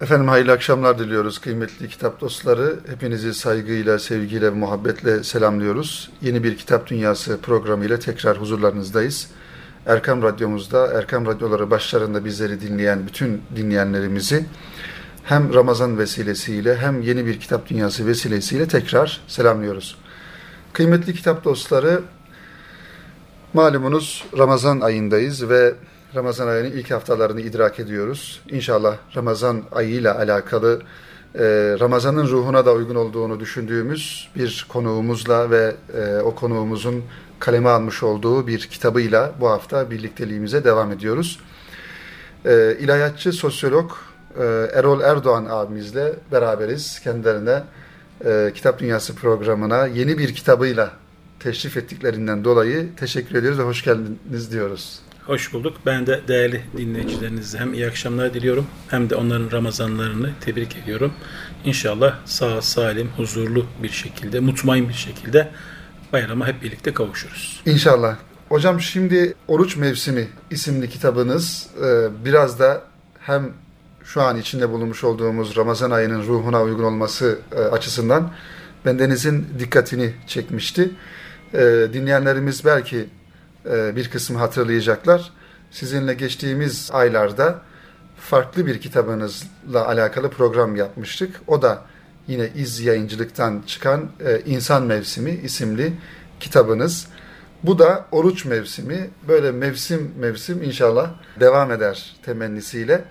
Efendim hayırlı akşamlar diliyoruz kıymetli kitap dostları. Hepinizi saygıyla, sevgiyle muhabbetle selamlıyoruz. Yeni bir Kitap Dünyası programıyla tekrar huzurlarınızdayız. Erkam Radyomuzda, Erkam Radyoları başlarında bizleri dinleyen bütün dinleyenlerimizi hem Ramazan vesilesiyle hem yeni bir Kitap Dünyası vesilesiyle tekrar selamlıyoruz. Kıymetli kitap dostları, malumunuz Ramazan ayındayız ve Ramazan ayının ilk haftalarını idrak ediyoruz. İnşallah Ramazan ayıyla alakalı e, Ramazan'ın ruhuna da uygun olduğunu düşündüğümüz bir konuğumuzla ve e, o konuğumuzun kaleme almış olduğu bir kitabıyla bu hafta birlikteliğimize devam ediyoruz. E, ilahiyatçı sosyolog Erol Erdoğan abimizle beraberiz. Kendilerine Kitap Dünyası programına yeni bir kitabıyla teşrif ettiklerinden dolayı teşekkür ediyoruz ve hoş geldiniz diyoruz. Hoş bulduk. Ben de değerli dinleyicilerinize hem iyi akşamlar diliyorum hem de onların Ramazanlarını tebrik ediyorum. İnşallah sağ salim, huzurlu bir şekilde, mutmain bir şekilde bayrama hep birlikte kavuşuruz. İnşallah. Hocam şimdi Oruç Mevsimi isimli kitabınız e, biraz da hem şu an içinde bulunmuş olduğumuz Ramazan ayının ruhuna uygun olması e, açısından bendenizin dikkatini çekmişti. E, dinleyenlerimiz belki bir kısmı hatırlayacaklar. Sizinle geçtiğimiz aylarda farklı bir kitabınızla alakalı program yapmıştık. O da yine İz Yayıncılık'tan çıkan e, İnsan Mevsimi isimli kitabınız. Bu da oruç mevsimi. Böyle mevsim mevsim inşallah devam eder temennisiyle.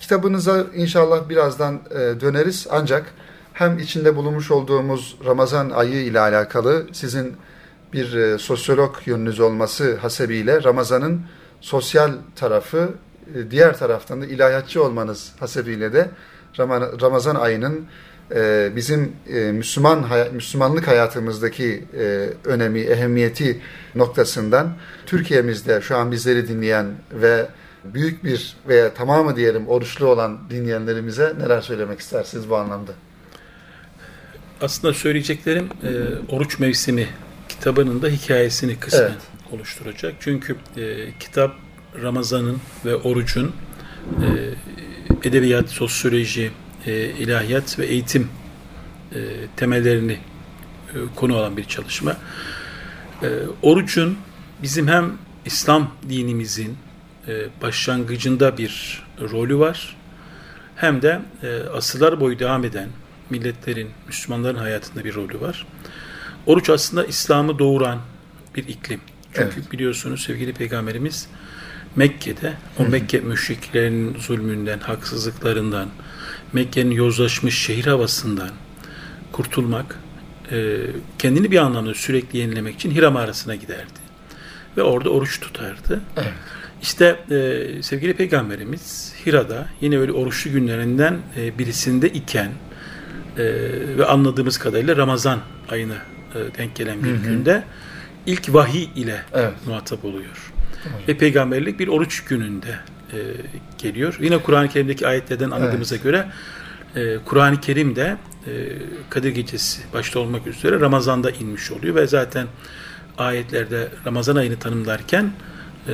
Kitabınıza inşallah birazdan e, döneriz. Ancak hem içinde bulunmuş olduğumuz Ramazan ayı ile alakalı sizin bir e, sosyolog yönünüz olması hasebiyle Ramazan'ın sosyal tarafı, e, diğer taraftan da ilahiyatçı olmanız hasebiyle de Ramazan ayının e, bizim Müslüman Müslümanlık hayatımızdaki önemi, ehemmiyeti noktasından Türkiye'mizde şu an bizleri dinleyen ve büyük bir veya tamamı diyelim oruçlu olan dinleyenlerimize neler söylemek istersiniz bu anlamda? Aslında söyleyeceklerim oruç mevsimi kitabının da hikayesini kısmen evet. oluşturacak. Çünkü e, kitap Ramazan'ın ve orucun e, edebiyat, sosyoloji, e, ilahiyat ve eğitim e, temellerini e, konu alan bir çalışma. E, orucun bizim hem İslam dinimizin e, başlangıcında bir rolü var hem de e, asırlar boyu devam eden milletlerin, Müslümanların hayatında bir rolü var. Oruç aslında İslam'ı doğuran bir iklim. Çünkü evet. biliyorsunuz sevgili peygamberimiz Mekke'de o Mekke müşriklerinin zulmünden, haksızlıklarından, Mekke'nin yozlaşmış şehir havasından kurtulmak, e, kendini bir anlamda sürekli yenilemek için Hira mağarasına giderdi. Ve orada oruç tutardı. Evet. İşte e, sevgili peygamberimiz Hira'da yine öyle oruçlu günlerinden e, birisinde iken e, ve anladığımız kadarıyla Ramazan ayını e, denk gelen bir hı hı. günde ilk vahiy ile evet. muhatap oluyor. Tamam. Ve peygamberlik bir oruç gününde e, geliyor. Yine Kur'an-ı Kerim'deki ayetlerden anladığımıza evet. göre e, Kur'an-ı Kerim de e, Kadir Gecesi başta olmak üzere Ramazan'da inmiş oluyor ve zaten ayetlerde Ramazan ayını tanımlarken e,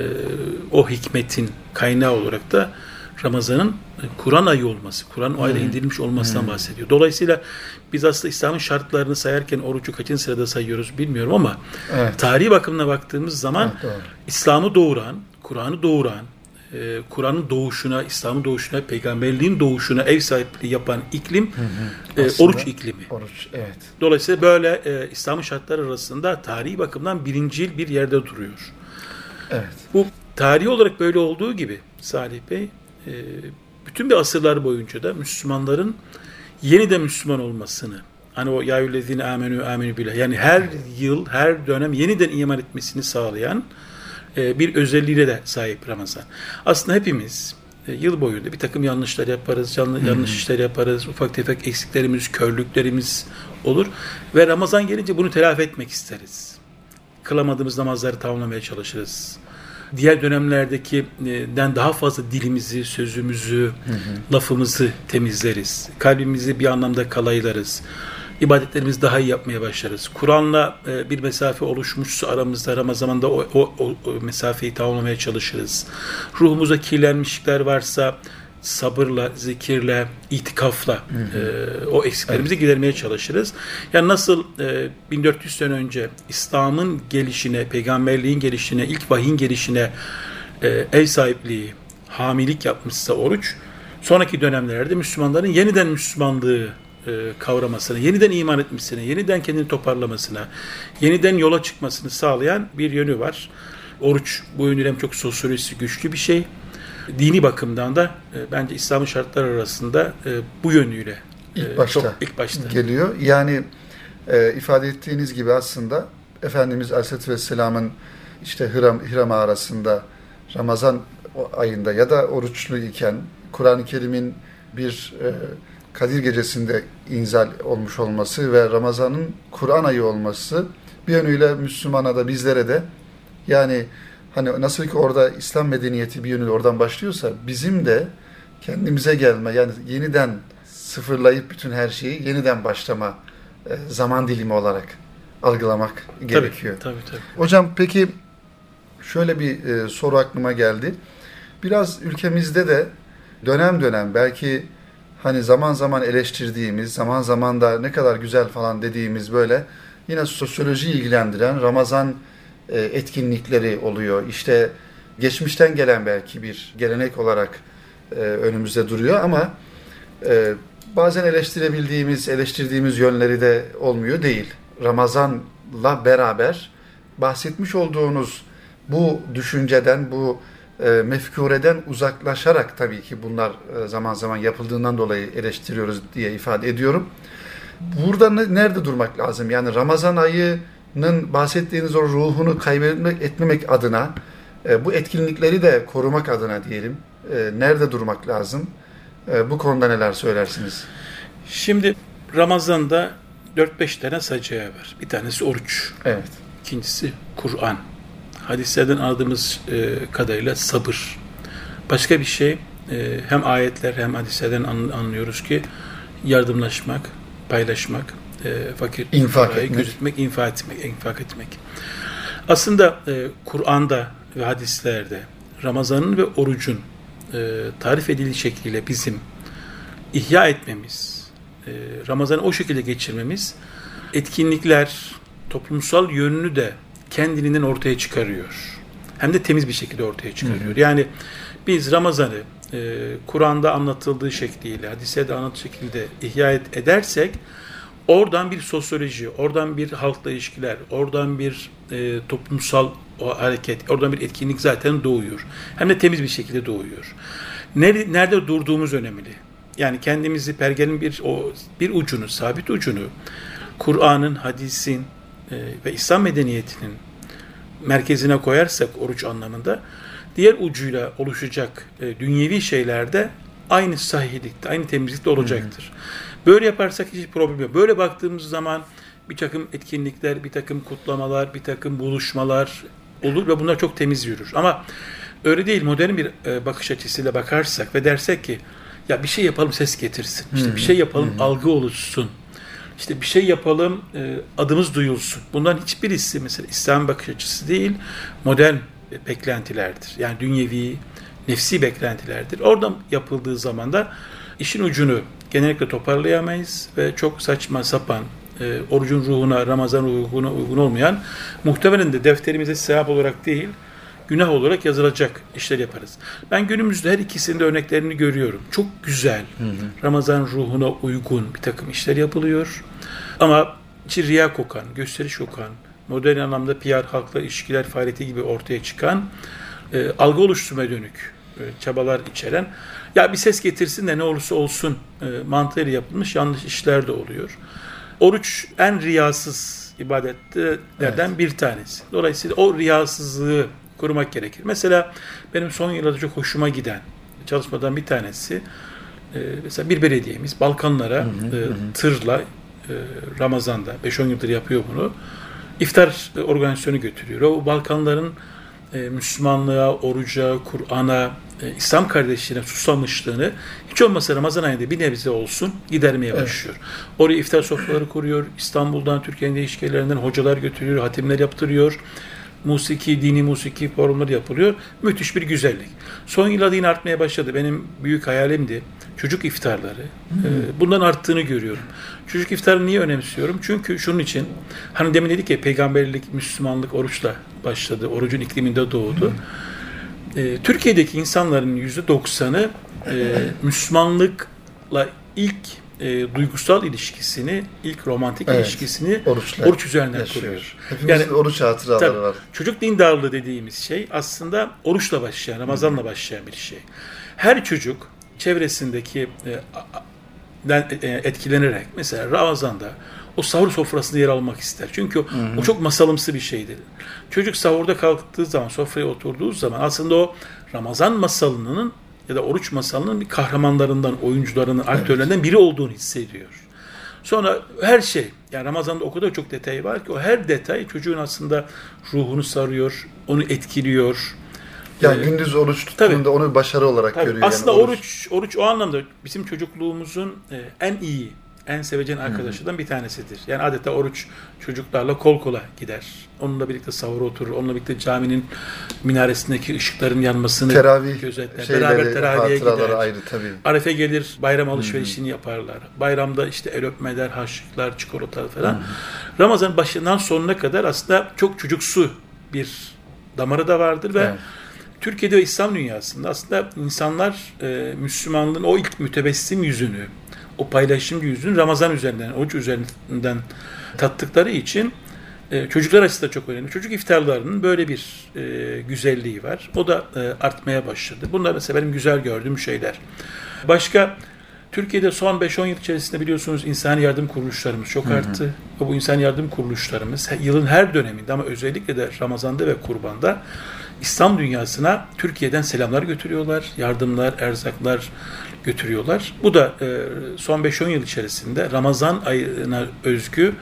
o hikmetin kaynağı olarak da Ramazan'ın Kur'an ayı olması, Kur'an o ayda indirilmiş olmasından hmm. bahsediyor. Dolayısıyla biz aslında İslam'ın şartlarını sayarken orucu kaçıncı sırada sayıyoruz bilmiyorum ama evet. tarihi bakımına baktığımız zaman evet, İslam'ı doğuran, Kur'an'ı doğuran, e, Kur'an'ın doğuşuna, İslam'ın doğuşuna, peygamberliğin doğuşuna ev sahipliği yapan iklim hı hı. E, oruç iklimi. Oruç, evet. Dolayısıyla böyle e, İslam'ın şartları arasında tarihi bakımdan birincil bir yerde duruyor. Evet. Bu tarihi olarak böyle olduğu gibi Salih Bey, e, bütün bir asırlar boyunca da Müslümanların yeniden Müslüman olmasını, hani o ya yüllezine amenü amenü bile yani her yıl, her dönem yeniden iman etmesini sağlayan e, bir özelliğine de sahip Ramazan. Aslında hepimiz e, yıl boyunda bir takım yanlışlar yaparız, hmm. yanlış işler yaparız, ufak tefek eksiklerimiz, körlüklerimiz olur ve Ramazan gelince bunu telafi etmek isteriz. Kılamadığımız namazları tamamlamaya çalışırız diğer dönemlerdekinden e, daha fazla dilimizi, sözümüzü, hı hı. lafımızı temizleriz. Kalbimizi bir anlamda kalaylarız. İbadetlerimizi daha iyi yapmaya başlarız. Kur'an'la e, bir mesafe oluşmuşsa aramızda Ramazan'da o, o, o mesafeyi tamamlamaya çalışırız. Ruhumuza kirlenmişlikler varsa sabırla, zikirle, itikafla e, o eksiklerimizi evet. gidermeye çalışırız. Yani nasıl e, 1400 sene önce İslam'ın gelişine, peygamberliğin gelişine, ilk vahyin gelişine e, ev sahipliği, hamilik yapmışsa oruç, sonraki dönemlerde Müslümanların yeniden Müslümanlığı e, kavramasına, yeniden iman etmesine, yeniden kendini toparlamasına, yeniden yola çıkmasını sağlayan bir yönü var. Oruç bu yönüyle çok sosyolojisi güçlü bir şey. Dini bakımdan da e, bence İslam'ın şartları arasında e, bu yönüyle e, ilk başta, çok ilk başta geliyor. Yani e, ifade ettiğiniz gibi aslında Efendimiz Aleyhisselatü Vesselam'ın işte Hiram, Hiram arasında Ramazan ayında ya da oruçlu iken Kur'an-ı Kerim'in bir e, Kadir Gecesi'nde inzal olmuş olması ve Ramazan'ın Kur'an ayı olması bir yönüyle Müslümana da bizlere de yani hani nasıl ki orada İslam medeniyeti bir yönüyle oradan başlıyorsa bizim de kendimize gelme yani yeniden sıfırlayıp bütün her şeyi yeniden başlama e, zaman dilimi olarak algılamak gerekiyor. Tabii, tabii, tabii. Hocam peki şöyle bir e, soru aklıma geldi. Biraz ülkemizde de dönem dönem belki hani zaman zaman eleştirdiğimiz, zaman zaman da ne kadar güzel falan dediğimiz böyle yine sosyoloji ilgilendiren Ramazan etkinlikleri oluyor. İşte geçmişten gelen belki bir gelenek olarak e, önümüzde duruyor ama e, bazen eleştirebildiğimiz, eleştirdiğimiz yönleri de olmuyor değil. Ramazan'la beraber bahsetmiş olduğunuz bu düşünceden, bu e, mefkureden uzaklaşarak tabii ki bunlar e, zaman zaman yapıldığından dolayı eleştiriyoruz diye ifade ediyorum. Burada ne, nerede durmak lazım? Yani Ramazan ayının bahsettiğiniz o ruhunu kaybetmek etmemek adına e, bu etkinlikleri de korumak adına diyelim. E, nerede durmak lazım? E, bu konuda neler söylersiniz? Şimdi Ramazan'da 4-5 tane sacaya var. Bir tanesi oruç. Evet. İkincisi Kur'an hadislerden anladığımız e, kadarıyla sabır. Başka bir şey hem ayetler hem hadislerden anlıyoruz ki yardımlaşmak, paylaşmak, e, fakir infak etmek. gözetmek, infak etmek, infak etmek. Aslında e, Kur'an'da ve hadislerde Ramazan'ın ve orucun e, tarif edildiği şekliyle bizim ihya etmemiz, e, Ramazan'ı o şekilde geçirmemiz, etkinlikler, toplumsal yönünü de kendiliğinden ortaya çıkarıyor. Hem de temiz bir şekilde ortaya çıkarıyor. Hı hı. Yani biz Ramazan'ı e, Kur'an'da anlatıldığı şekliyle, hadise anlatıldığı şekilde ihya edersek oradan bir sosyoloji, oradan bir halkla ilişkiler, oradan bir e, toplumsal o hareket, oradan bir etkinlik zaten doğuyor. Hem de temiz bir şekilde doğuyor. Nerede, nerede durduğumuz önemli. Yani kendimizi pergelin bir o bir ucunu, sabit ucunu Kur'an'ın, hadisin, e, ve İslam medeniyetinin merkezine koyarsak oruç anlamında diğer ucuyla oluşacak e, dünyevi şeylerde aynı sahihlikte, aynı temizlikte olacaktır. Böyle yaparsak hiç problem yok. Böyle baktığımız zaman bir takım etkinlikler, bir takım kutlamalar, bir takım buluşmalar olur ve bunlar çok temiz yürür. Ama öyle değil modern bir e, bakış açısıyla bakarsak ve dersek ki ya bir şey yapalım ses getirsin. İşte bir şey yapalım algı oluşsun işte bir şey yapalım, e, adımız duyulsun. Bundan hiçbirisi mesela İslam bakış açısı değil, modern beklentilerdir. Yani dünyevi, nefsi beklentilerdir. Oradan yapıldığı zaman da işin ucunu genellikle toparlayamayız ve çok saçma sapan, e, orucun ruhuna, Ramazan ruhuna uygun olmayan, muhtemelen de defterimize sevap olarak değil, günah olarak yazılacak işler yaparız. Ben günümüzde her ikisinde örneklerini görüyorum. Çok güzel, hı hı. Ramazan ruhuna uygun bir takım işler yapılıyor. Ama içi riya kokan, gösteriş kokan, modern anlamda PR, halkla ilişkiler faaliyeti gibi ortaya çıkan, e, algı oluşturmaya dönük e, çabalar içeren, ya bir ses getirsin de ne olursa olsun e, mantığıyla yapılmış yanlış işler de oluyor. Oruç en riyasız ibadetlerden evet. bir tanesi. Dolayısıyla o riyasızlığı korumak gerekir. Mesela benim son yıllarda çok hoşuma giden çalışmadan bir tanesi e, mesela bir belediyemiz Balkanlara hı hı, e, tırla e, Ramazan'da 5-10 yıldır yapıyor bunu. İftar organizasyonu götürüyor. O Balkanların e, Müslümanlığa, oruca, Kur'an'a, e, İslam kardeşliğine susamışlığını hiç olmasa Ramazan ayında bir nebze olsun gidermeye başlıyor. Evet. Oraya iftar sofraları kuruyor. İstanbul'dan, Türkiye'nin değişik yerlerinden hocalar götürüyor, hatimler yaptırıyor musiki, dini musiki forumları yapılıyor. Müthiş bir güzellik. Son yıllarda yine artmaya başladı. Benim büyük hayalimdi. Çocuk iftarları. Ee, bundan arttığını görüyorum. Çocuk iftarını niye önemsiyorum? Çünkü şunun için hani demin dedik ya peygamberlik, Müslümanlık oruçla başladı. Orucun ikliminde doğdu. Ee, Türkiye'deki insanların %90'ı e, Müslümanlıkla ilk e, duygusal ilişkisini, ilk romantik Evet. ilişkisini Oruçla oruç üzerinden yaşıyor. kuruyor. Hepimizin Yani- oruç hatıraları Tabii. var. Çocuk dindarlığı dediğimiz şey aslında oruçla başlayan, Ramazan'la başlayan bir şey. Her çocuk çevresindeki e, e, etkilenerek mesela Ramazan'da o sahur sofrasında yer almak ister. Çünkü o- o çok masalımsı bir şeydir. Çocuk sahurda kalktığı zaman, sofraya oturduğu zaman aslında o Ramazan masalının ya da oruç masalının bir kahramanlarından, oyuncularının, aktörlerinden biri olduğunu hissediyor. Sonra her şey, yani Ramazan'da o kadar çok detay var ki o her detay çocuğun aslında ruhunu sarıyor, onu etkiliyor. Yani Ee, gündüz oruç tuttuğunda onu bir başarı olarak Tabii, görüyor. aslında yani oruç. oruç o anlamda bizim çocukluğumuzun e, en iyi, en sevecen arkadaşından bir tanesidir. Yani adeta oruç çocuklarla kol kola gider. Onunla birlikte sahura oturur. Onunla birlikte caminin minaresindeki ışıkların yanmasını Teravih gözetler. şeyleri, Beraber teraviye gider. ayrı tabii. Arefe gelir, bayram alışverişini yaparlar. Bayramda işte el öpmeler, harçlıklar, çikolatalar falan. Ramazan başından sonuna kadar aslında çok çocuksu bir damarı da vardır ve Evet. Türkiye'de ve İslam dünyasında aslında insanlar e, Müslümanlığın o ilk mütebessim yüzünü, o paylaşımcı yüzünü Ramazan üzerinden, oruç üzerinden tattıkları için e, çocuklar açısından çok önemli. Çocuk iftarlarının böyle bir e, güzelliği var. O da e, artmaya başladı. Bunlar mesela benim güzel gördüğüm şeyler. Başka Türkiye'de son 5-10 yıl içerisinde biliyorsunuz insani yardım kuruluşlarımız çok arttı. Ve bu insani yardım kuruluşlarımız yılın her döneminde ama özellikle de Ramazan'da ve Kurban'da İslam dünyasına Türkiye'den selamlar götürüyorlar. Yardımlar, erzaklar götürüyorlar. Bu da e, son 5-10 yıl içerisinde Ramazan ayına özgü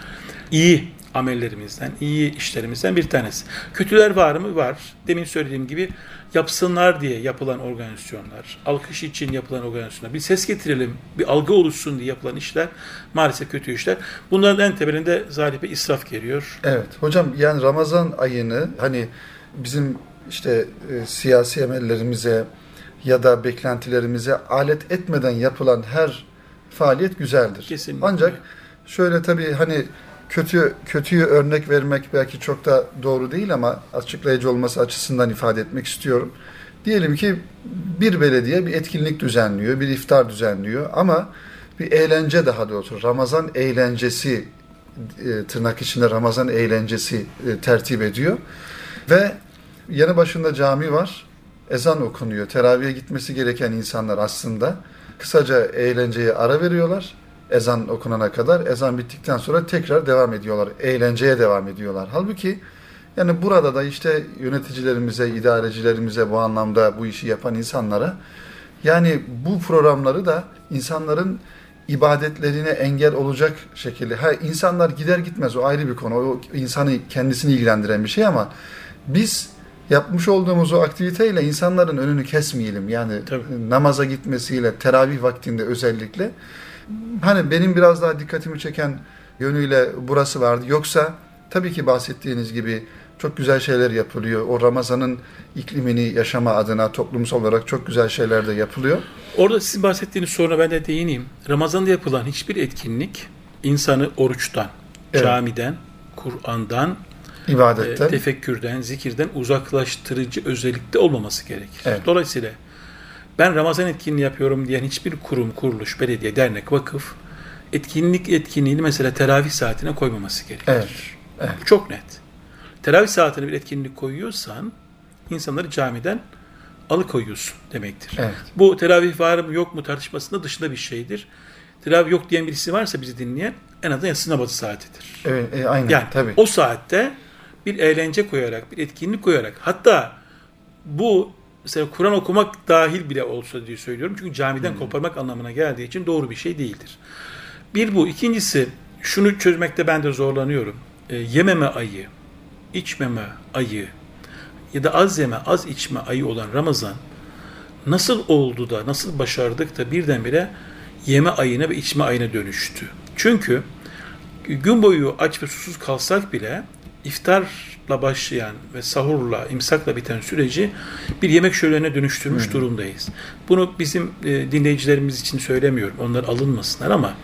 iyi amellerimizden, iyi işlerimizden bir tanesi. Kötüler var mı? Var. Demin söylediğim gibi yapsınlar diye yapılan organizasyonlar, alkış için yapılan organizasyonlar, bir ses getirelim, bir algı oluşsun diye yapılan işler maalesef kötü işler. Bunların en temelinde zalipe israf geliyor. Evet hocam yani Ramazan ayını hani bizim işte e, siyasi emellerimize ya da beklentilerimize alet etmeden yapılan her faaliyet güzeldir. Kesinlikle. Ancak şöyle tabii hani kötü kötüyü örnek vermek belki çok da doğru değil ama açıklayıcı olması açısından ifade etmek istiyorum. Diyelim ki bir belediye bir etkinlik düzenliyor, bir iftar düzenliyor ama bir eğlence daha doğrusu Ramazan eğlencesi e, tırnak içinde Ramazan eğlencesi e, tertip ediyor ve yanı başında cami var. Ezan okunuyor. Teraviye gitmesi gereken insanlar aslında kısaca eğlenceye ara veriyorlar. Ezan okunana kadar. Ezan bittikten sonra tekrar devam ediyorlar. Eğlenceye devam ediyorlar. Halbuki yani burada da işte yöneticilerimize, idarecilerimize bu anlamda bu işi yapan insanlara yani bu programları da insanların ibadetlerine engel olacak şekilde. Ha insanlar gider gitmez o ayrı bir konu. O insanı kendisini ilgilendiren bir şey ama biz yapmış olduğumuz o aktiviteyle insanların önünü kesmeyelim. Yani Tabii. namaza gitmesiyle, teravih vaktinde özellikle. Hani benim biraz daha dikkatimi çeken yönüyle burası vardı. Yoksa tabii ki bahsettiğiniz gibi çok güzel şeyler yapılıyor. O Ramazan'ın iklimini yaşama adına toplumsal olarak çok güzel şeyler de yapılıyor. Orada sizin bahsettiğiniz soruna ben de değineyim. Ramazan'da yapılan hiçbir etkinlik insanı oruçtan, Evet. camiden, Kur'an'dan, e, İbadetten. tefekkürden, zikirden uzaklaştırıcı özellikte olmaması gerekir. Evet. Dolayısıyla ben Ramazan etkinliği yapıyorum diyen hiçbir kurum, kuruluş, belediye, dernek, vakıf etkinlik etkinliğini mesela teravih saatine koymaması gerekir. Evet, evet. Bu çok net. Teravih saatine bir etkinlik koyuyorsan insanları camiden alıkoyuyorsun demektir. Evet. Bu teravih var mı yok mu tartışmasında dışında bir şeydir. Teravih yok diyen birisi varsa bizi dinleyen en azından yatsı namazı saatidir. Evet, e, aynen Yani tabii. o saatte bir eğlence koyarak, bir etkinlik koyarak hatta bu mesela Kur'an okumak dahil bile olsa diye söylüyorum. Çünkü camiden koparmak anlamına geldiği için doğru bir şey değildir. Bir bu. İkincisi şunu çözmekte ben de zorlanıyorum. E, yememe ayı, içmeme ayı ya da az yeme, az içme ayı olan Ramazan nasıl oldu da, nasıl başardık da birdenbire yeme ayına ve içme ayına dönüştü. Çünkü gün boyu aç ve susuz kalsak bile iftarla başlayan ve sahurla, imsakla biten süreci bir yemek şölenine dönüştürmüş Hı. durumdayız. Bunu bizim e, dinleyicilerimiz için söylemiyorum. Onlar alınmasınlar ama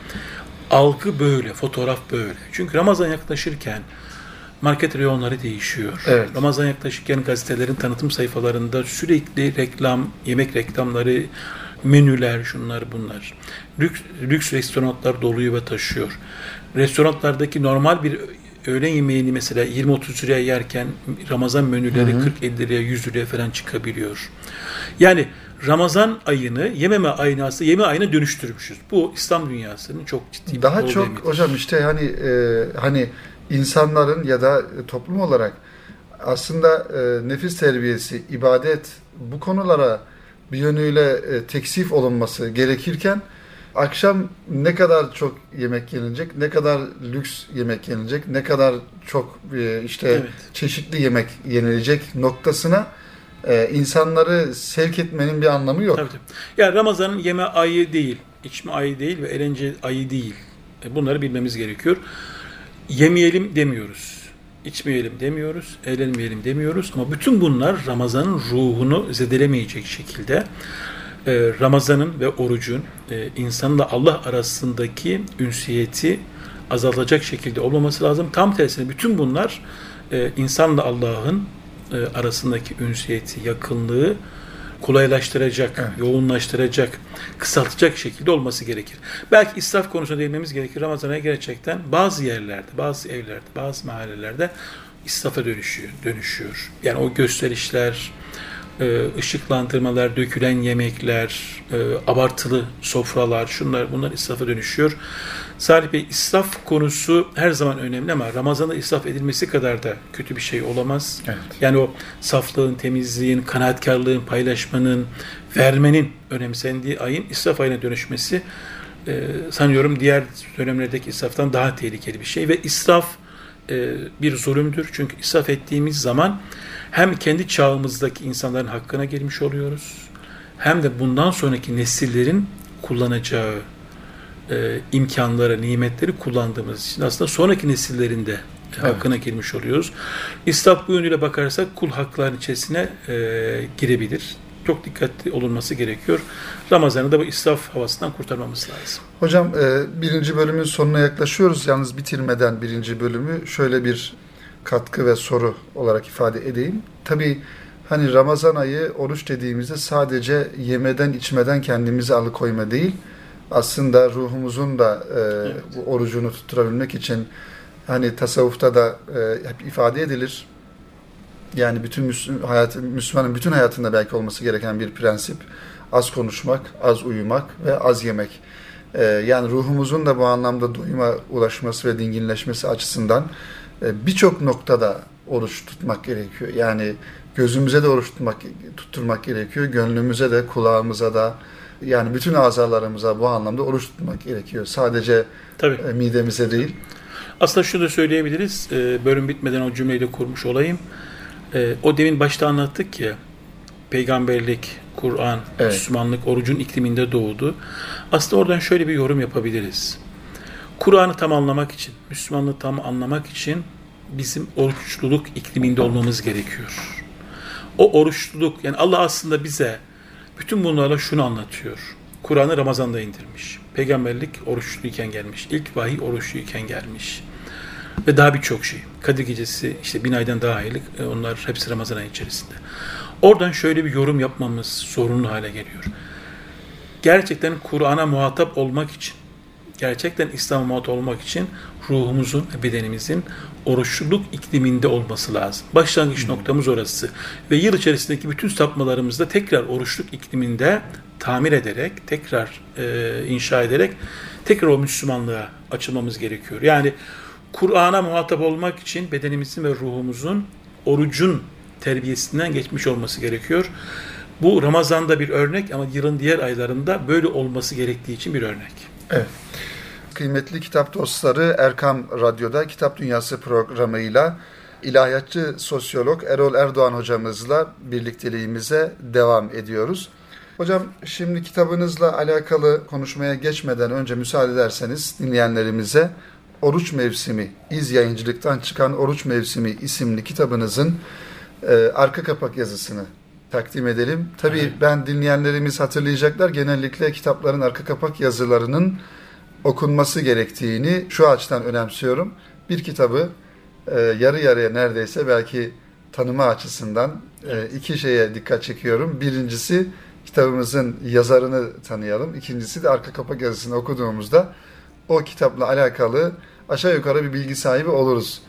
algı böyle, fotoğraf böyle. Çünkü Ramazan yaklaşırken market reyonları değişiyor. Evet. Ramazan yaklaşırken gazetelerin tanıtım sayfalarında sürekli reklam, yemek reklamları, menüler, şunlar bunlar. Lüks, lüks restoranlar doluyor ve taşıyor. Restoranlardaki normal bir öğlen yemeğini mesela 20-30 liraya yerken Ramazan menüleri 40-50 liraya 100 liraya falan çıkabiliyor. Yani Ramazan ayını yememe ayını aslında yeme ayına dönüştürmüşüz. Bu İslam dünyasının çok ciddi bir Daha çok hocam işte hani e, hani insanların ya da toplum olarak aslında e, nefis terbiyesi, ibadet bu konulara bir yönüyle e, teksif olunması gerekirken akşam ne kadar çok yemek yenilecek, ne kadar lüks yemek yenilecek, ne kadar çok e, işte evet. çeşitli yemek yenilecek noktasına e, insanları sevk etmenin bir anlamı yok. Tabii, tabii. Yani Ramazan'ın yeme ayı değil, içme ayı değil ve eğlence ayı değil. E, bunları bilmemiz gerekiyor. Yemeyelim demiyoruz. içmeyelim demiyoruz, eğlenmeyelim demiyoruz ama bütün bunlar Ramazan'ın ruhunu zedelemeyecek şekilde e, Ramazan'ın ve orucun e, insanla Allah arasındaki ünsiyeti azaltacak şekilde olmaması lazım. Tam tersine bütün bunlar e, insanla Allah'ın e, arasındaki ünsiyeti, yakınlığı kolaylaştıracak, evet. yoğunlaştıracak, kısaltacak şekilde olması gerekir. Belki israf konusuna değinmemiz gerekir. Ramazan'a gerçekten bazı yerlerde, bazı evlerde, bazı mahallelerde israfa dönüşüyor. dönüşüyor. Yani o gösterişler, e, ışıklandırmalar, dökülen yemekler, e, abartılı sofralar, şunlar bunlar israfa dönüşüyor. Salih Bey israf konusu her zaman önemli ama Ramazan'da israf edilmesi kadar da kötü bir şey olamaz. Evet. Yani o saflığın, temizliğin, kanaatkarlığın, paylaşmanın, vermenin önemsendiği ayın israf ayına dönüşmesi e, sanıyorum diğer dönemlerdeki israftan daha tehlikeli bir şey ve israf e, bir zulümdür. Çünkü israf ettiğimiz zaman hem kendi çağımızdaki insanların hakkına girmiş oluyoruz hem de bundan sonraki nesillerin kullanacağı e, imkanları, nimetleri kullandığımız için aslında sonraki nesillerin de evet. hakkına girmiş oluyoruz. İsraf bu yönüyle bakarsak kul haklarının içerisine e, girebilir. Çok dikkatli olunması gerekiyor. Ramazan'ı da bu israf havasından kurtarmamız lazım. Hocam e, birinci bölümün sonuna yaklaşıyoruz. Yalnız bitirmeden birinci bölümü şöyle bir katkı ve soru olarak ifade edeyim. Tabii hani Ramazan ayı oruç dediğimizde sadece yemeden içmeden kendimizi alıkoyma değil, aslında ruhumuzun da e, evet. bu orucunu tutturabilmek için hani tasavvufta da e, hep ifade edilir. Yani bütün Müslüman, hayat, Müslümanın bütün hayatında belki olması gereken bir prensip. Az konuşmak, az uyumak ve az yemek. E, yani ruhumuzun da bu anlamda doyuma ulaşması ve dinginleşmesi açısından birçok noktada oruç tutmak gerekiyor. Yani gözümüze de oruç tutmak, tutturmak gerekiyor. Gönlümüze de, kulağımıza da, yani bütün azalarımıza bu anlamda oruç tutmak gerekiyor. Sadece Tabii. E, midemize değil. Aslında şunu da söyleyebiliriz. E, bölüm bitmeden o cümleyi de kurmuş olayım. O demin başta anlattık ya, peygamberlik, Kur'an, evet. Müslümanlık orucun ikliminde doğdu. Aslında oradan şöyle bir yorum yapabiliriz. Kur'an'ı tam anlamak için, Müslümanlığı tam anlamak için bizim oruçluluk ikliminde olmamız gerekiyor. O oruçluluk, yani Allah aslında bize bütün bunlarla şunu anlatıyor. Kur'an'ı Ramazan'da indirmiş. Peygamberlik oruçluyken gelmiş. İlk vahiy oruçluyken gelmiş. Ve daha birçok şey. Kadir Gecesi işte bin aydan daha hayırlı. E, onlar hepsi Ramazan ayı içerisinde. Oradan şöyle bir yorum yapmamız sorunlu hale geliyor. Gerçekten Kur'an'a muhatap olmak için gerçekten İslam'a muhatap olmak için ruhumuzun ve bedenimizin oruçluluk ikliminde olması lazım. Başlangıç hmm. noktamız orası. Ve yıl içerisindeki bütün sapmalarımızda tekrar oruçluk ikliminde tamir ederek, tekrar e, inşa ederek tekrar o Müslümanlığa açılmamız gerekiyor. Yani Kur'an'a muhatap olmak için bedenimizin ve ruhumuzun orucun terbiyesinden geçmiş olması gerekiyor. Bu Ramazan'da bir örnek ama yılın diğer aylarında böyle olması gerektiği için bir örnek. Evet. Kıymetli kitap dostları Erkam Radyo'da Kitap Dünyası programıyla ilahiyatçı sosyolog Erol Erdoğan hocamızla birlikteliğimize devam ediyoruz. Hocam şimdi kitabınızla alakalı konuşmaya geçmeden önce müsaade ederseniz dinleyenlerimize Oruç Mevsimi, İz Yayıncılık'tan çıkan Oruç Mevsimi isimli kitabınızın e, arka kapak yazısını takdim edelim. Tabii evet. ben dinleyenlerimiz hatırlayacaklar. Genellikle kitapların arka kapak yazılarının okunması gerektiğini şu açıdan önemsiyorum. Bir kitabı e, yarı yarıya neredeyse belki tanıma açısından e, iki şeye dikkat çekiyorum. Birincisi kitabımızın yazarını tanıyalım. İkincisi de arka kapak yazısını okuduğumuzda o kitapla alakalı aşağı yukarı bir bilgi sahibi oluruz.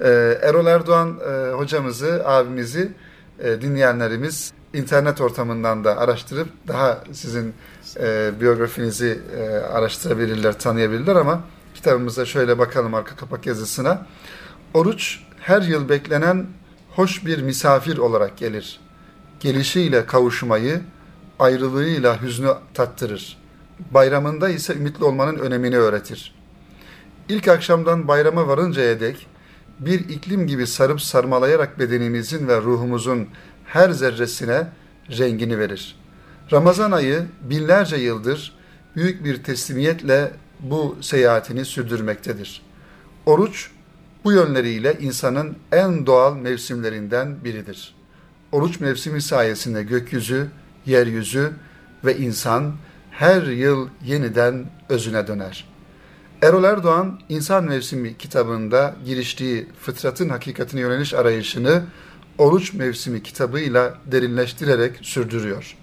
Ee, Erol Erdoğan e, hocamızı, abimizi e, dinleyenlerimiz internet ortamından da araştırıp daha sizin e, biyografinizi e, araştırabilirler, tanıyabilirler ama kitabımıza şöyle bakalım arka kapak yazısına. Oruç her yıl beklenen hoş bir misafir olarak gelir. Gelişiyle kavuşmayı, ayrılığıyla hüznü tattırır. Bayramında ise ümitli olmanın önemini öğretir. İlk akşamdan bayrama varıncaya dek bir iklim gibi sarıp sarmalayarak bedenimizin ve ruhumuzun her zerresine rengini verir. Ramazan ayı binlerce yıldır büyük bir teslimiyetle bu seyahatini sürdürmektedir. Oruç bu yönleriyle insanın en doğal mevsimlerinden biridir. Oruç mevsimi sayesinde gökyüzü, yeryüzü ve insan her yıl yeniden özüne döner. Erol Erdoğan, İnsan Mevsimi kitabında giriştiği fıtratın hakikatine yöneliş arayışını Oruç Mevsimi kitabıyla derinleştirerek sürdürüyor.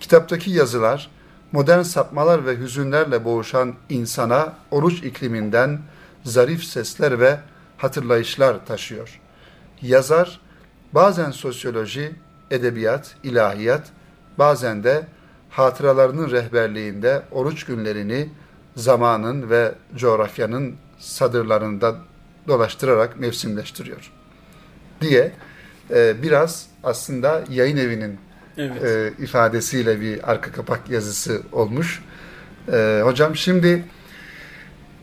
Kitaptaki yazılar, modern sapmalar ve hüzünlerle boğuşan insana oruç ikliminden zarif sesler ve hatırlayışlar taşıyor. Yazar, bazen sosyoloji, edebiyat, ilahiyat, bazen de hatıralarının rehberliğinde oruç günlerini zamanın ve coğrafyanın sadırlarında dolaştırarak mevsimleştiriyor. Diye e, biraz aslında yayın evinin evet. e, ifadesiyle bir arka kapak yazısı olmuş. E, hocam şimdi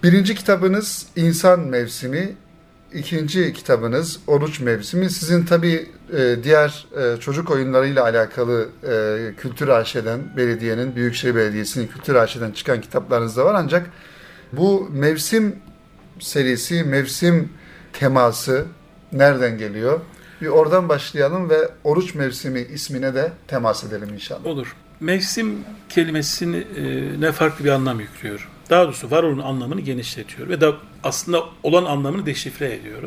birinci kitabınız İnsan Mevsimi, ikinci kitabınız Oruç Mevsimi. Sizin tabi e, diğer e, çocuk oyunlarıyla alakalı e, Kültür AŞ'den, belediyenin, Büyükşehir Belediyesi'nin Kültür AŞ'den çıkan kitaplarınız da var. Ancak bu mevsim serisi, mevsim teması nereden geliyor? Bir oradan başlayalım ve oruç mevsimi ismine de temas edelim inşallah. Olur. Mevsim kelimesini e, ne farklı bir anlam yüklüyor. Daha doğrusu var olan anlamını genişletiyor ve da aslında olan anlamını deşifre ediyor.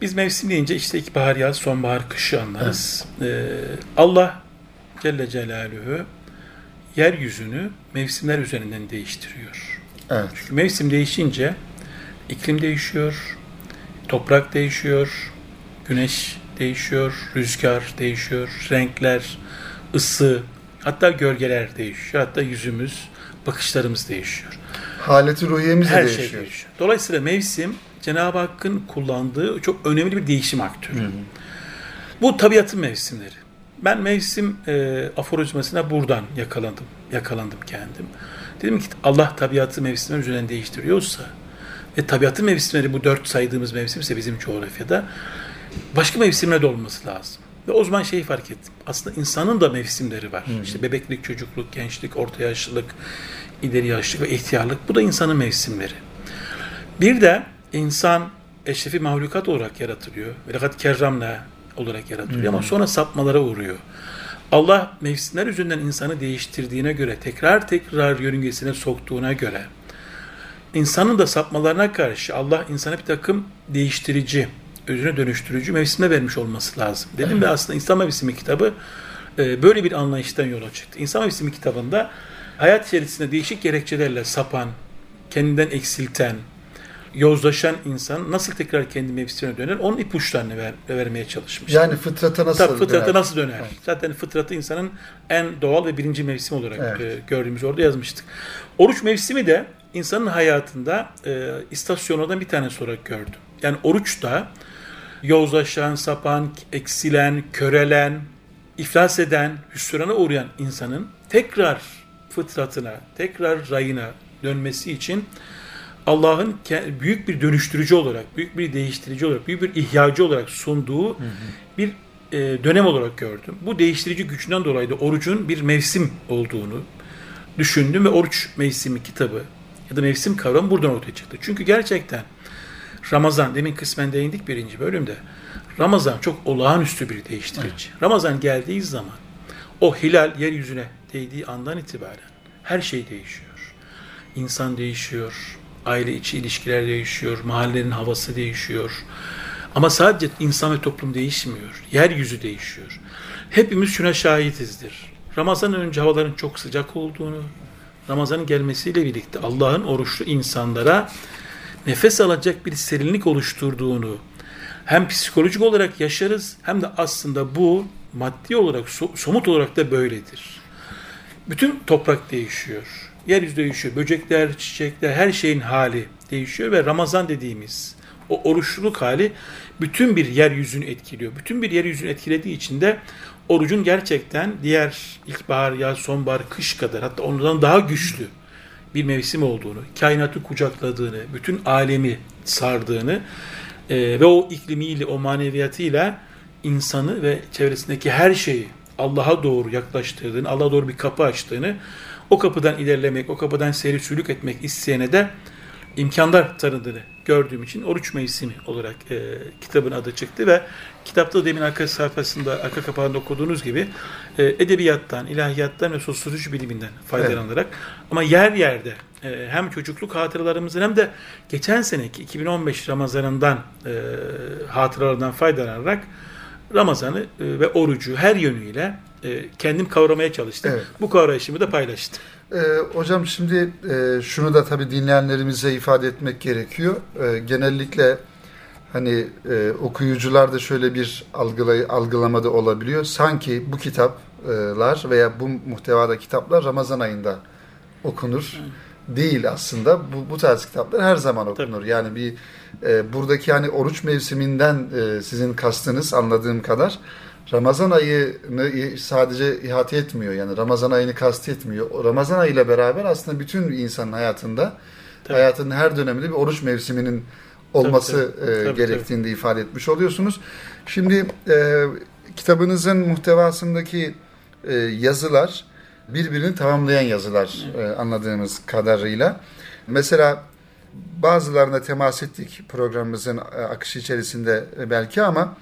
Biz mevsim deyince işte ilkbahar, yaz, sonbahar, kışı anlarız. Evet. Ee, Allah Celle Celaluhu yeryüzünü mevsimler üzerinden değiştiriyor. Evet. Çünkü mevsim değişince iklim değişiyor, toprak değişiyor, güneş değişiyor, rüzgar değişiyor, renkler, ısı, hatta gölgeler değişiyor. Hatta yüzümüz, bakışlarımız değişiyor. Haleti ruhiyemiz de Her değişiyor. şey değişiyor. Dolayısıyla mevsim Cenab-ı Hakk'ın kullandığı çok önemli bir değişim aktörü. Hı hı. Bu tabiatın mevsimleri. Ben mevsim e, aforizmasına buradan yakalandım. Yakalandım kendim. Dedim ki Allah tabiatı mevsimler üzerinden değiştiriyorsa ve tabiatın mevsimleri bu dört saydığımız mevsimse bizim coğrafyada başka mevsimler de olması lazım. Ve o zaman şeyi fark ettim. Aslında insanın da mevsimleri var. Hı. İşte bebeklik, çocukluk, gençlik, orta yaşlılık, ileri yaşlılık ve ihtiyarlık. Bu da insanın mevsimleri. Bir de insan eşrefi mahlukat olarak yaratılıyor. Ve fakat kerramla olarak yaratılıyor Hı. ama sonra sapmalara uğruyor. Allah mevsimler yüzünden insanı değiştirdiğine göre, tekrar tekrar yörüngesine soktuğuna göre, insanın da sapmalarına karşı Allah insana bir takım değiştirici, özüne dönüştürücü mevsime vermiş olması lazım. Dedim ve aslında İnsan Mevsimi kitabı e, böyle bir anlayıştan yola çıktı. İnsan Mevsimi kitabında hayat içerisinde değişik gerekçelerle sapan, kendinden eksilten, yozlaşan insan nasıl tekrar kendi mevsimine döner onun ipuçlarını ver, vermeye çalışmış. Yani fıtrata nasıl Tabii, fıtrata döner? nasıl döner? Evet. Zaten fıtratı insanın en doğal ve birinci mevsim olarak evet. e, gördüğümüz orada yazmıştık. Oruç mevsimi de insanın hayatında e, istasyonlardan bir tanesi olarak gördüm. Yani oruç da yozlaşan, sapan, eksilen, körelen, iflas eden, hüsrana uğrayan insanın tekrar fıtratına, tekrar rayına dönmesi için Allah'ın büyük bir dönüştürücü olarak, büyük bir değiştirici olarak, büyük bir ihyacı olarak sunduğu hı hı. bir e, dönem olarak gördüm. Bu değiştirici gücünden dolayı da orucun bir mevsim olduğunu düşündüm ve Oruç Mevsimi kitabı ya da mevsim kavramı buradan ortaya çıktı. Çünkü gerçekten Ramazan, demin kısmen değindik birinci bölümde. Ramazan çok olağanüstü bir değiştirici. Evet. Ramazan geldiği zaman o hilal yeryüzüne değdiği andan itibaren her şey değişiyor. İnsan değişiyor, aile içi ilişkiler değişiyor, mahallenin havası değişiyor. Ama sadece insan ve toplum değişmiyor, yeryüzü değişiyor. Hepimiz şuna şahitizdir. Ramazan'ın önce havaların çok sıcak olduğunu, Ramazan'ın gelmesiyle birlikte Allah'ın oruçlu insanlara nefes alacak bir serinlik oluşturduğunu hem psikolojik olarak yaşarız hem de aslında bu maddi olarak, somut olarak da böyledir. Bütün toprak değişiyor. Yeryüzü değişiyor. Böcekler, çiçekler, her şeyin hali değişiyor ve Ramazan dediğimiz o oruçluluk hali bütün bir yeryüzünü etkiliyor. Bütün bir yeryüzünü etkilediği için de orucun gerçekten diğer ilkbahar, yaz, sonbahar, kış kadar hatta ondan daha güçlü bir mevsim olduğunu, kainatı kucakladığını, bütün alemi sardığını e, ve o iklimiyle, o maneviyatıyla insanı ve çevresindeki her şeyi Allah'a doğru yaklaştırdığını, Allah'a doğru bir kapı açtığını, o kapıdan ilerlemek, o kapıdan seri sülük etmek isteyene de imkanlar tanıdığını gördüğüm için oruç mevsimi olarak e, kitabın adı çıktı ve kitapta demin arka sayfasında, arka kapağında okuduğunuz gibi e, edebiyattan, ilahiyattan ve sosyoloji biliminden faydalanarak evet. ama yer yerde e, hem çocukluk hatıralarımızın hem de geçen seneki 2015 Ramazanından e, hatıralarından faydalanarak Ramazan'ı e, ve orucu her yönüyle e, kendim kavramaya çalıştım. Evet. Bu kavrayışımı da paylaştım. E, hocam şimdi e, şunu da tabii dinleyenlerimize ifade etmek gerekiyor. E, genellikle hani e, okuyucular da şöyle bir algılay algılamada olabiliyor. Sanki bu kitaplar veya bu muhtevada kitaplar Ramazan ayında okunur. Değil aslında. Bu, bu tarz kitaplar her zaman okunur. Tabii. Yani bir e, buradaki hani oruç mevsiminden e, sizin kastınız anladığım kadar Ramazan ayını sadece ihate etmiyor. Yani Ramazan ayını kastetmiyor. Ramazan ayı ile beraber aslında bütün insanın hayatında tabii. hayatının her döneminde bir oruç mevsiminin olması tabii, tabii. E, gerektiğini tabii. ifade etmiş oluyorsunuz. Şimdi e, kitabınızın muhtevasındaki e, yazılar birbirini tamamlayan yazılar e, anladığımız kadarıyla. Mesela bazılarına temas ettik programımızın e, akışı içerisinde e, belki ama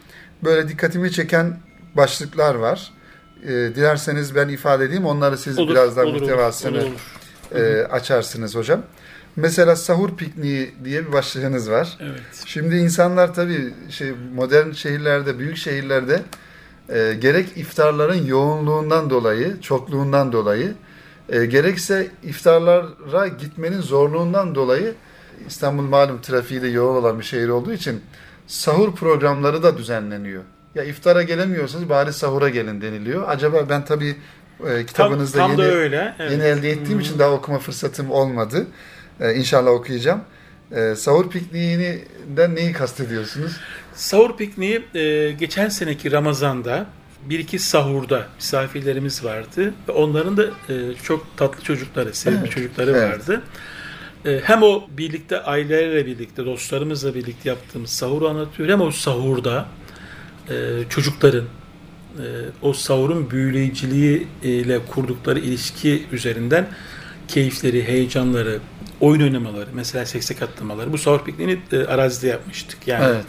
böyle dikkatimi çeken başlıklar var. E, dilerseniz ben ifade edeyim. Onları siz olur, biraz daha olur, muhtevasını olur, olur. E, açarsınız hocam. Mesela sahur pikniği diye bir başlığınız var. Evet. Şimdi insanlar tabii şey modern şehirlerde, büyük şehirlerde e, gerek iftarların yoğunluğundan dolayı, çokluğundan dolayı, e, gerekse iftarlara gitmenin zorluğundan dolayı İstanbul malum trafiği de yoğun olan bir şehir olduğu için sahur programları da düzenleniyor. Ya iftara gelemiyorsanız bari sahura gelin deniliyor. Acaba ben tabii e, kitabınızda tam, tam yeni, öyle. Evet. yeni elde ettiğim hmm. için daha okuma fırsatım olmadı. E, inşallah okuyacağım. E, sahur pikniğinden neyi kastediyorsunuz? Sahur pikniği e, geçen seneki Ramazan'da bir iki sahurda misafirlerimiz vardı ve onların da e, çok tatlı çocukları, sevimli evet. çocukları evet. vardı. E, hem o birlikte ailelerle birlikte, dostlarımızla birlikte yaptığımız sahuru anlatıyor hem o sahurda e, çocukların e, o sahurun büyüleyiciliği ile kurdukları ilişki üzerinden keyifleri, heyecanları, oyun oynamaları, mesela seksek atlamaları. Bu sahur pikniğini e, arazide yapmıştık. Yani evet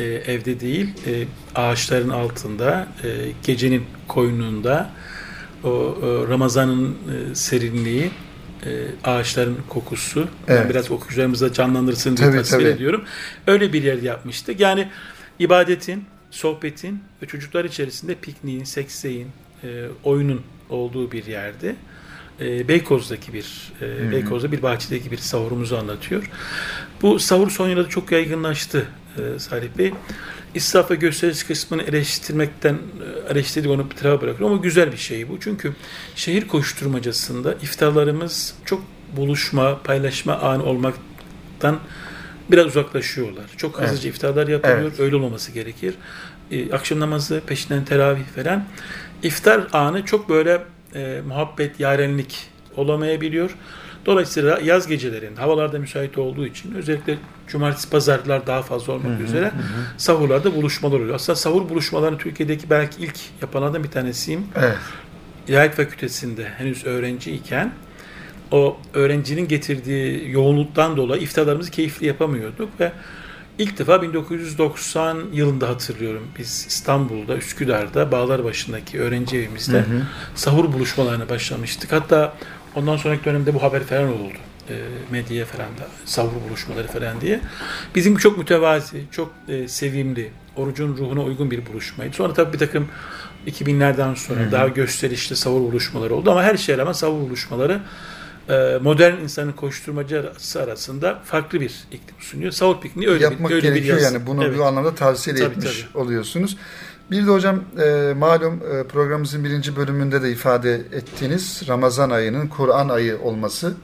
e, evde değil, e, ağaçların altında, e, gecenin koynunda, o e, Ramazan'ın e, serinliği, e, ağaçların kokusu, evet. yani biraz okuyucularımıza canlandırsın diye tasvir tabii. ediyorum. Öyle bir yer yapmıştık. Yani ibadetin, sohbetin ve çocuklar içerisinde pikniğin, sekseyin, e, oyunun olduğu bir yerdi. E, Beykoz'daki bir e, hmm. Beykoz'da bir bahçedeki bir sahurumuzu anlatıyor. Bu sahur son yıllarda çok yaygınlaştı e, Salih Bey. İsraf ve gösteriş kısmını eleştirmekten e, eleştirdik onu bir tarafa bırakıyorum ama güzel bir şey bu. Çünkü şehir koşturmacasında iftarlarımız çok buluşma, paylaşma anı olmaktan biraz uzaklaşıyorlar. Çok hızlıca evet. iftarlar yapılıyor. Evet. Öyle olmaması gerekir. Ee, akşam namazı, peşinden teravih falan. İftar anı çok böyle e, muhabbet, yarenlik olamayabiliyor. Dolayısıyla yaz gecelerin havalarda müsait olduğu için özellikle cumartesi pazarlar daha fazla olmak hı hı, üzere hı. sahurlarda buluşmalar oluyor. Aslında sahur buluşmalarını Türkiye'deki belki ilk yapanlardan bir tanesiyim. Evet. İlahiyat Fakültesi'nde henüz öğrenciyken o öğrencinin getirdiği yoğunluktan dolayı iftarlarımızı keyifli yapamıyorduk ve ilk defa 1990 yılında hatırlıyorum biz İstanbul'da Üsküdar'da Bağlarbaşı'ndaki öğrenci evimizde hı hı. sahur buluşmalarına başlamıştık. Hatta ondan sonraki dönemde bu haber falan oldu e, medyaya falan da sahur buluşmaları falan diye. Bizim çok mütevazi, çok e, sevimli, orucun ruhuna uygun bir buluşmaydı. Sonra tabii bir takım 2000'lerden sonra Hı-hı. daha gösterişli sahur buluşmaları oldu ama her şeye rağmen sahur buluşmaları modern insanın koşturmacası arasında farklı bir iklim sunuyor. Sahur pikniği öyle Yapmak bir, öyle gerekiyor bir yani bunu evet. bu anlamda tavsiye tabii, etmiş tabii. oluyorsunuz. Bir de hocam e, malum e, programımızın birinci bölümünde de ifade ettiğiniz Ramazan ayının Kur'an ayı olması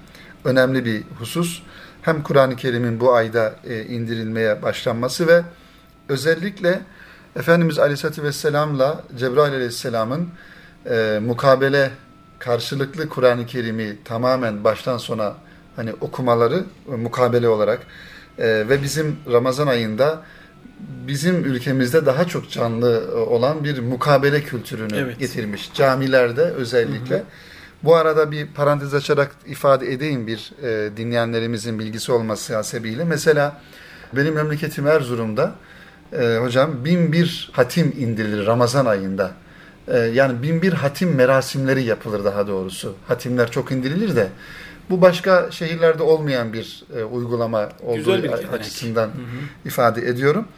önemli bir husus. Hem Kur'an-ı Kerim'in bu ayda e, indirilmeye başlanması ve özellikle Efendimiz Aleyhisselatü Vesselam'la Cebrail Aleyhisselam'ın e, mukabele karşılıklı Kur'an-ı Kerim'i tamamen baştan sona hani okumaları mukabele olarak e, ve bizim Ramazan ayında bizim ülkemizde daha çok canlı e, olan bir mukabele kültürünü evet. getirmiş. Camilerde özellikle. Hı hı. Bu arada bir parantez açarak ifade edeyim bir e, dinleyenlerimizin bilgisi olması hasebiyle. Mesela benim memleketim Erzurum'da e, hocam bin bir hatim indirilir Ramazan ayında. E, yani bin bir hatim merasimleri yapılır daha doğrusu. Hatimler çok indirilir de bu başka şehirlerde olmayan bir e, uygulama olduğu bir açısından hı hı. ifade ediyorum.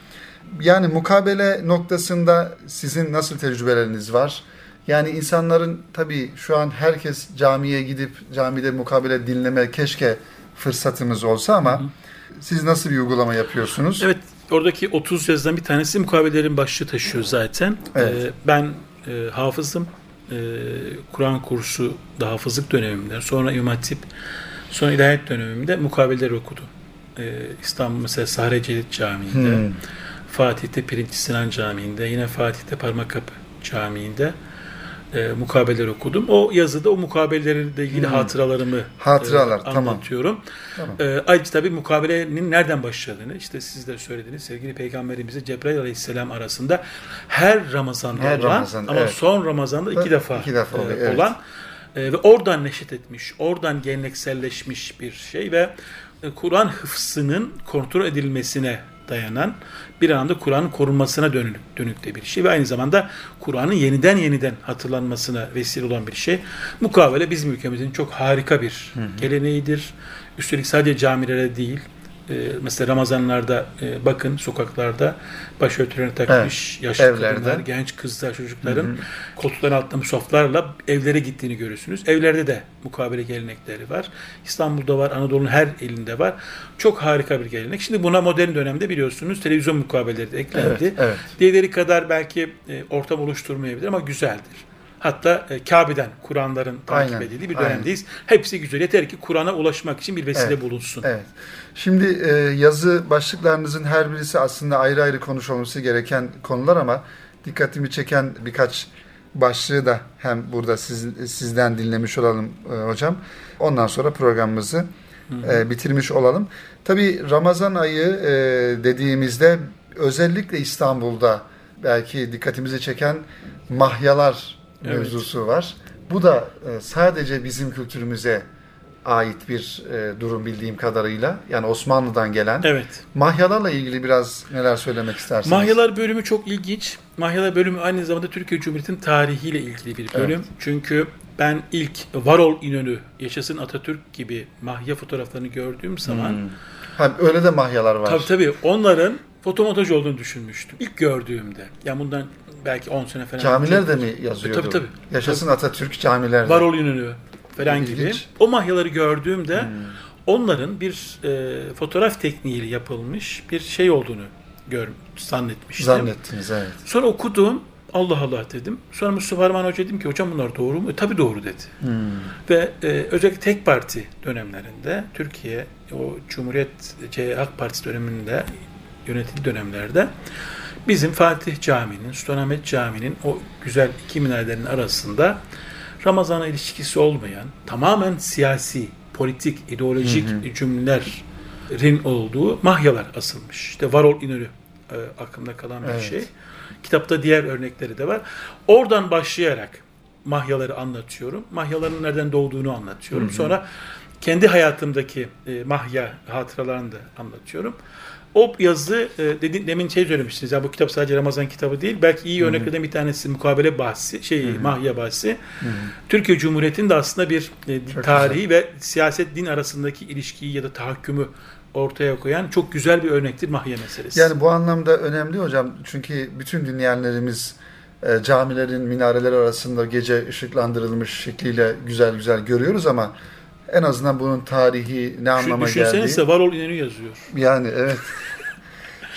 Yani mukabele noktasında sizin nasıl tecrübeleriniz var? Yani insanların tabii şu an herkes camiye gidip camide mukabele dinleme keşke fırsatımız olsa ama hı hı. siz nasıl bir uygulama yapıyorsunuz? Evet oradaki 30 yazıdan bir tanesi mukabelelerin başlığı taşıyor zaten. Evet. Ee, ben e, hafızım. E, Kur'an kursu da hafızlık dönemimde sonra İmam Hatip sonra ilahiyat dönemimde mukabeleler okudum. E, İstanbul mesela Sahre Celit Camii'nde hmm. Fatih'te Pirinç Sinan Camii'nde yine Fatih'te Parmakkapı Camii'nde e, mukabeleler okudum. O yazıda o mukabelelerle ilgili hmm. hatıralarımı Hatıralar, e, anlatıyorum. Tamam. E, ayrıca tabii mukabelenin nereden başladığını işte siz de söylediniz sevgili peygamberimizle Cebrail aleyhisselam arasında her Ramazan'da her olan Ramazan, ama evet. son Ramazan'da iki defa, iki defa oluyor, e, olan evet. e, ve oradan neşet etmiş, oradan gelenekselleşmiş bir şey ve e, Kur'an hıfzının kontrol edilmesine dayanan bir anda Kur'an'ın korunmasına dönük, dönük de bir şey ve aynı zamanda Kur'an'ın yeniden yeniden hatırlanmasına vesile olan bir şey. Mukavele bizim ülkemizin çok harika bir hı hı. geleneğidir. Üstelik sadece camilere değil, e, mesela Ramazanlarda e, bakın sokaklarda başörtülerini takmış evet, yaşlı evlerde. kadınlar, genç kızlar, çocukların koltukların altında musaflarla evlere gittiğini görürsünüz. Evlerde de mukabele gelenekleri var. İstanbul'da var, Anadolu'nun her elinde var. Çok harika bir gelenek. Şimdi buna modern dönemde biliyorsunuz televizyon mukabeleleri de eklendi. Evet, evet. Diğerleri kadar belki e, ortam oluşturmayabilir ama güzeldir. Hatta e, Kabe'den Kur'anların takip aynen, edildiği bir dönemdeyiz. Aynen. Hepsi güzel. Yeter ki Kur'an'a ulaşmak için bir vesile evet, bulunsun. Evet. Şimdi e, yazı başlıklarınızın her birisi aslında ayrı ayrı konuşulması gereken konular ama dikkatimi çeken birkaç başlığı da hem burada siz, sizden dinlemiş olalım e, hocam. Ondan sonra programımızı e, bitirmiş olalım. Tabii Ramazan ayı e, dediğimizde özellikle İstanbul'da belki dikkatimizi çeken mahyalar evet. mevzusu var. Bu da e, sadece bizim kültürümüze ait bir e, durum bildiğim kadarıyla. Yani Osmanlı'dan gelen. Evet. Mahyalarla ilgili biraz neler söylemek istersiniz? Mahyalar bölümü çok ilginç. Mahyalar bölümü aynı zamanda Türkiye Cumhuriyeti'nin tarihiyle ilgili bir bölüm. Evet. Çünkü ben ilk Varol İnönü, Yaşasın Atatürk gibi mahya fotoğraflarını gördüğüm zaman... Hmm. Ha, öyle de mahyalar var. Tabii tabii. Onların fotomontaj olduğunu düşünmüştüm. İlk gördüğümde. Yani bundan belki 10 sene falan. Camiler de mi yazıyordu? Tabii tabii. Yaşasın tabii. Atatürk camilerde. Varol Ünlü falan gibi. O mahyaları gördüğümde hmm. onların bir e, fotoğraf tekniğiyle yapılmış bir şey olduğunu gör, zannetmiştim. Zannettiniz evet. Sonra okudum. Allah Allah dedim. Sonra Mustafa Arman Hoca dedim ki hocam bunlar doğru mu? E, tabii doğru dedi. Hmm. Ve e, özellikle tek parti dönemlerinde Türkiye o Cumhuriyet AK Partisi döneminde yönetildiği dönemlerde bizim Fatih Camii'nin, Sultanahmet Camii'nin o güzel iki minarelerin arasında Ramazan'a ilişkisi olmayan, tamamen siyasi, politik, ideolojik hı hı. cümlelerin olduğu mahyalar asılmış. İşte Varol İnönü e, aklımda kalan bir evet. şey. Kitapta diğer örnekleri de var. Oradan başlayarak mahyaları anlatıyorum. Mahyaların nereden doğduğunu anlatıyorum. Hı hı. Sonra kendi hayatımdaki e, mahya hatıralarını da anlatıyorum. O yazı e, dedi, demin şey söylemiştiniz ya bu kitap sadece Ramazan kitabı değil. Belki iyi örneklerden bir tanesi mukabele bahsi, şey Hı-hı. mahya bahsi. Hı-hı. Türkiye Cumhuriyeti'nin de aslında bir e, tarihi güzel. ve siyaset din arasındaki ilişkiyi ya da tahakkümü ortaya koyan çok güzel bir örnektir mahya meselesi. Yani bu anlamda önemli hocam. Çünkü bütün dinleyenlerimiz e, camilerin minareleri arasında gece ışıklandırılmış şekliyle güzel güzel görüyoruz ama en azından bunun tarihi ne anlama geldiği. Düşünsenize Varol İnönü yazıyor. Yani evet.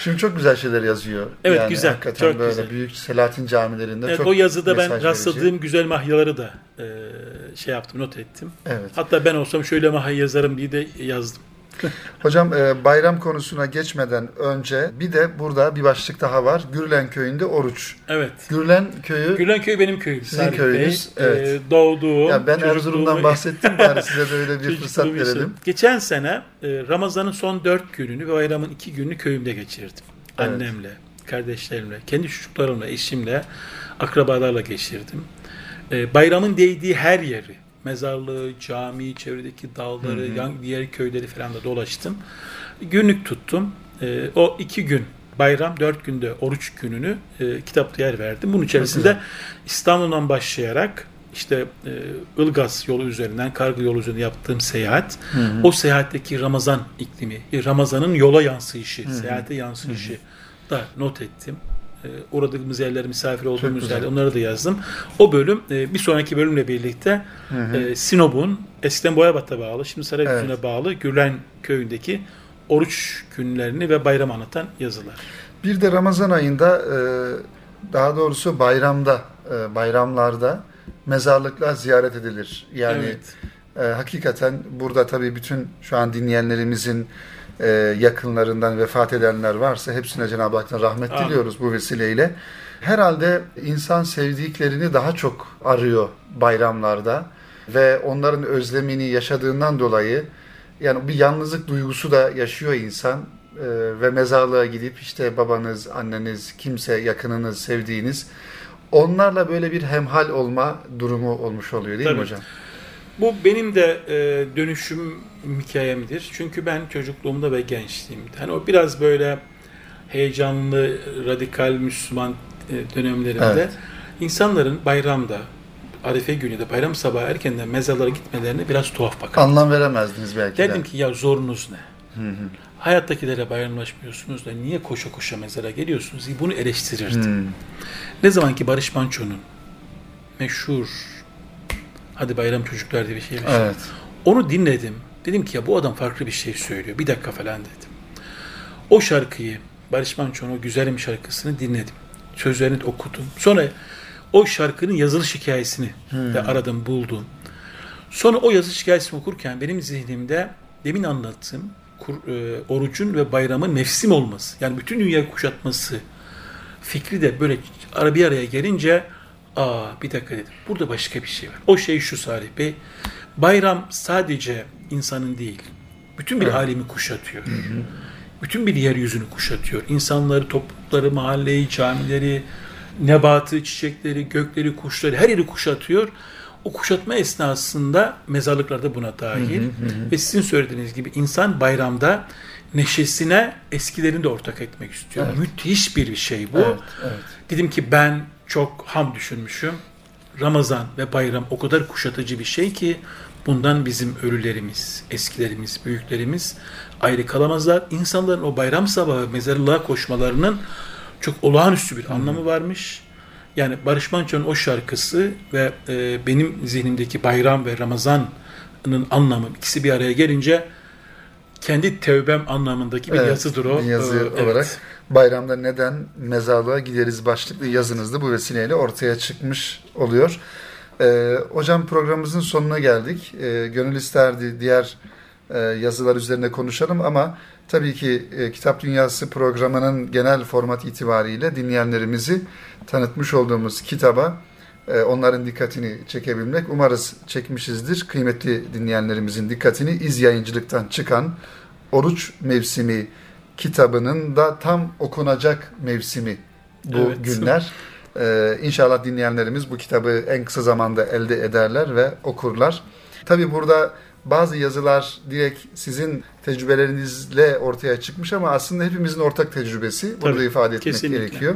Şimdi çok güzel şeyler yazıyor. Evet yani güzel. Hakikaten çok böyle güzel. büyük Selahattin camilerinde evet, çok O yazıda ben rastladığım verici. güzel mahyaları da e, şey yaptım, not ettim. Evet. Hatta ben olsam şöyle mahya yazarım diye de yazdım. Hocam e, bayram konusuna geçmeden önce bir de burada bir başlık daha var. Gürlen köyünde oruç. Evet. Gürlen köyü. Gürlen köyü benim köyüm. Sizin Salih köyünüz. Bey. Evet. E, doğduğum. Ya ben Erzurum'dan bahsettim bari size de öyle bir fırsat verelim. Geçen sene e, Ramazan'ın son dört gününü ve bayramın iki gününü köyümde geçirdim. Evet. Annemle, kardeşlerimle, kendi çocuklarımla, eşimle, akrabalarla geçirdim. E, bayramın değdiği her yeri, mezarlığı, cami, çevredeki dağları, hı hı. yan diğer köyleri falan da dolaştım. Günlük tuttum. E, o iki gün bayram, dört günde oruç gününü e, kitapta yer verdim. Bunun içerisinde İstanbul'dan başlayarak işte e, Ilgaz yolu üzerinden, Kargı yolu üzerinden yaptığım seyahat, hı hı. o seyahatteki Ramazan iklimi, Ramazan'ın yola yansıyışı, hı hı. seyahate yansıyışı hı hı. da not ettim e, uğradığımız yerler, misafir olduğumuz yerler onları da yazdım. O bölüm e, bir sonraki bölümle birlikte hı hı. E, Sinop'un eskiden Boyabat'a bağlı, şimdi Sarayüzü'ne evet. bağlı Gürlen köyündeki oruç günlerini ve bayram anlatan yazılar. Bir de Ramazan ayında e, daha doğrusu bayramda, e, bayramlarda mezarlıklar ziyaret edilir. Yani evet. e, hakikaten burada tabii bütün şu an dinleyenlerimizin e, yakınlarından vefat edenler varsa hepsine Cenab-ı Hak'tan rahmet Amin. diliyoruz bu vesileyle. Herhalde insan sevdiklerini daha çok arıyor bayramlarda ve onların özlemini yaşadığından dolayı yani bir yalnızlık duygusu da yaşıyor insan e, ve mezarlığa gidip işte babanız, anneniz, kimse yakınınız, sevdiğiniz onlarla böyle bir hemhal olma durumu olmuş oluyor değil Tabii. mi hocam? Bu benim de e, dönüşüm hikayemdir. Çünkü ben çocukluğumda ve gençliğimde hani o biraz böyle heyecanlı, radikal Müslüman e, dönemlerinde evet. insanların bayramda, Arife günü de bayram sabahı erkenden mezarlara gitmelerine biraz tuhaf bakardım. Anlam veremezdiniz belki de. Dedim ki ya zorunuz ne? Hı hı. Hayattakilere bayramlaşmıyorsunuz da niye koşa koşa mezara geliyorsunuz? Bunu eleştirirdim. Hı. Ne zaman ki Barış Manço'nun meşhur Hadi bayram çocuklar diye bir şey. Evet. Onu dinledim. Dedim ki ya bu adam farklı bir şey söylüyor. Bir dakika falan dedim. O şarkıyı Barış Manço'nun o güzelim şarkısını dinledim. Sözlerini okudum. Sonra o şarkının yazılış hikayesini hmm. de aradım, buldum. Sonra o yazılış hikayesini okurken benim zihnimde demin anlattığım kur, e, orucun ve bayramın mevsim olması. Yani bütün dünya kuşatması fikri de böyle bir araya gelince Aa bir dakika dedim. Burada başka bir şey var. O şey şu Salih Bey. Bayram sadece insanın değil. Bütün bir evet. alemi kuşatıyor. Hı hı. Bütün bir yeryüzünü kuşatıyor. İnsanları, toplulukları, mahalleyi, camileri, nebatı, çiçekleri, gökleri, kuşları her yeri kuşatıyor. O kuşatma esnasında mezarlıklar da buna dahil. Hı hı hı. Ve sizin söylediğiniz gibi insan bayramda neşesine eskilerini de ortak etmek istiyor. Evet. Müthiş bir şey bu. Evet, evet. Dedim ki ben çok ham düşünmüşüm. Ramazan ve bayram o kadar kuşatıcı bir şey ki bundan bizim ölülerimiz, eskilerimiz, büyüklerimiz ayrı kalamazlar. İnsanların o bayram sabahı mezarlığa koşmalarının çok olağanüstü bir anlamı varmış. Yani Barış Manço'nun o şarkısı ve e, benim zihnimdeki bayram ve Ramazan'ın anlamı ikisi bir araya gelince kendi tevbem anlamındaki bir evet, yazıdır o. Bir yazı ee, olarak evet. Bayramda neden mezarlığa gideriz başlıklı yazınızda bu vesileyle ortaya çıkmış oluyor. Ee, hocam programımızın sonuna geldik. Ee, gönül isterdi diğer e, yazılar üzerine konuşalım ama tabii ki e, Kitap Dünyası programının genel format itibariyle dinleyenlerimizi tanıtmış olduğumuz kitaba e, onların dikkatini çekebilmek. Umarız çekmişizdir. Kıymetli dinleyenlerimizin dikkatini iz yayıncılıktan çıkan Oruç Mevsimi kitabının da tam okunacak mevsimi bu evet. günler. Ee, inşallah dinleyenlerimiz bu kitabı en kısa zamanda elde ederler ve okurlar. Tabi burada bazı yazılar direkt sizin tecrübelerinizle ortaya çıkmış ama aslında hepimizin ortak tecrübesi. Burada Tabii, ifade etmek kesinlikle. gerekiyor.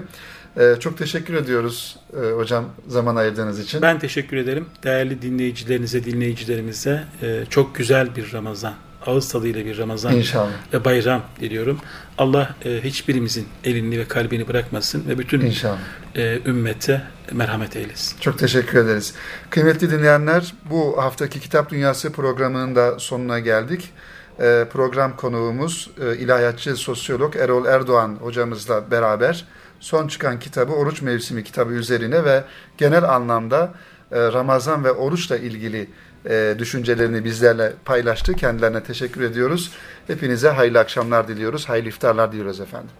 Ee, çok teşekkür ediyoruz e, hocam zaman ayırdığınız için. Ben teşekkür ederim. Değerli dinleyicilerinize, dinleyicilerimize e, çok güzel bir Ramazan, ağız tadıyla bir Ramazan İnşallah. ve bayram diliyorum. Allah e, hiçbirimizin elini ve kalbini bırakmasın ve bütün İnşallah. e, ümmete merhamet eylesin. Çok teşekkür ederiz. Kıymetli dinleyenler, bu haftaki Kitap Dünyası programının da sonuna geldik. Ee, program konuğumuz e, ilahiyatçı sosyolog Erol Erdoğan hocamızla beraber son çıkan kitabı Oruç Mevsimi kitabı üzerine ve genel anlamda e, Ramazan ve oruçla ilgili e, düşüncelerini bizlerle paylaştı. Kendilerine teşekkür ediyoruz. Hepinize hayırlı akşamlar diliyoruz, hayırlı iftarlar diliyoruz efendim.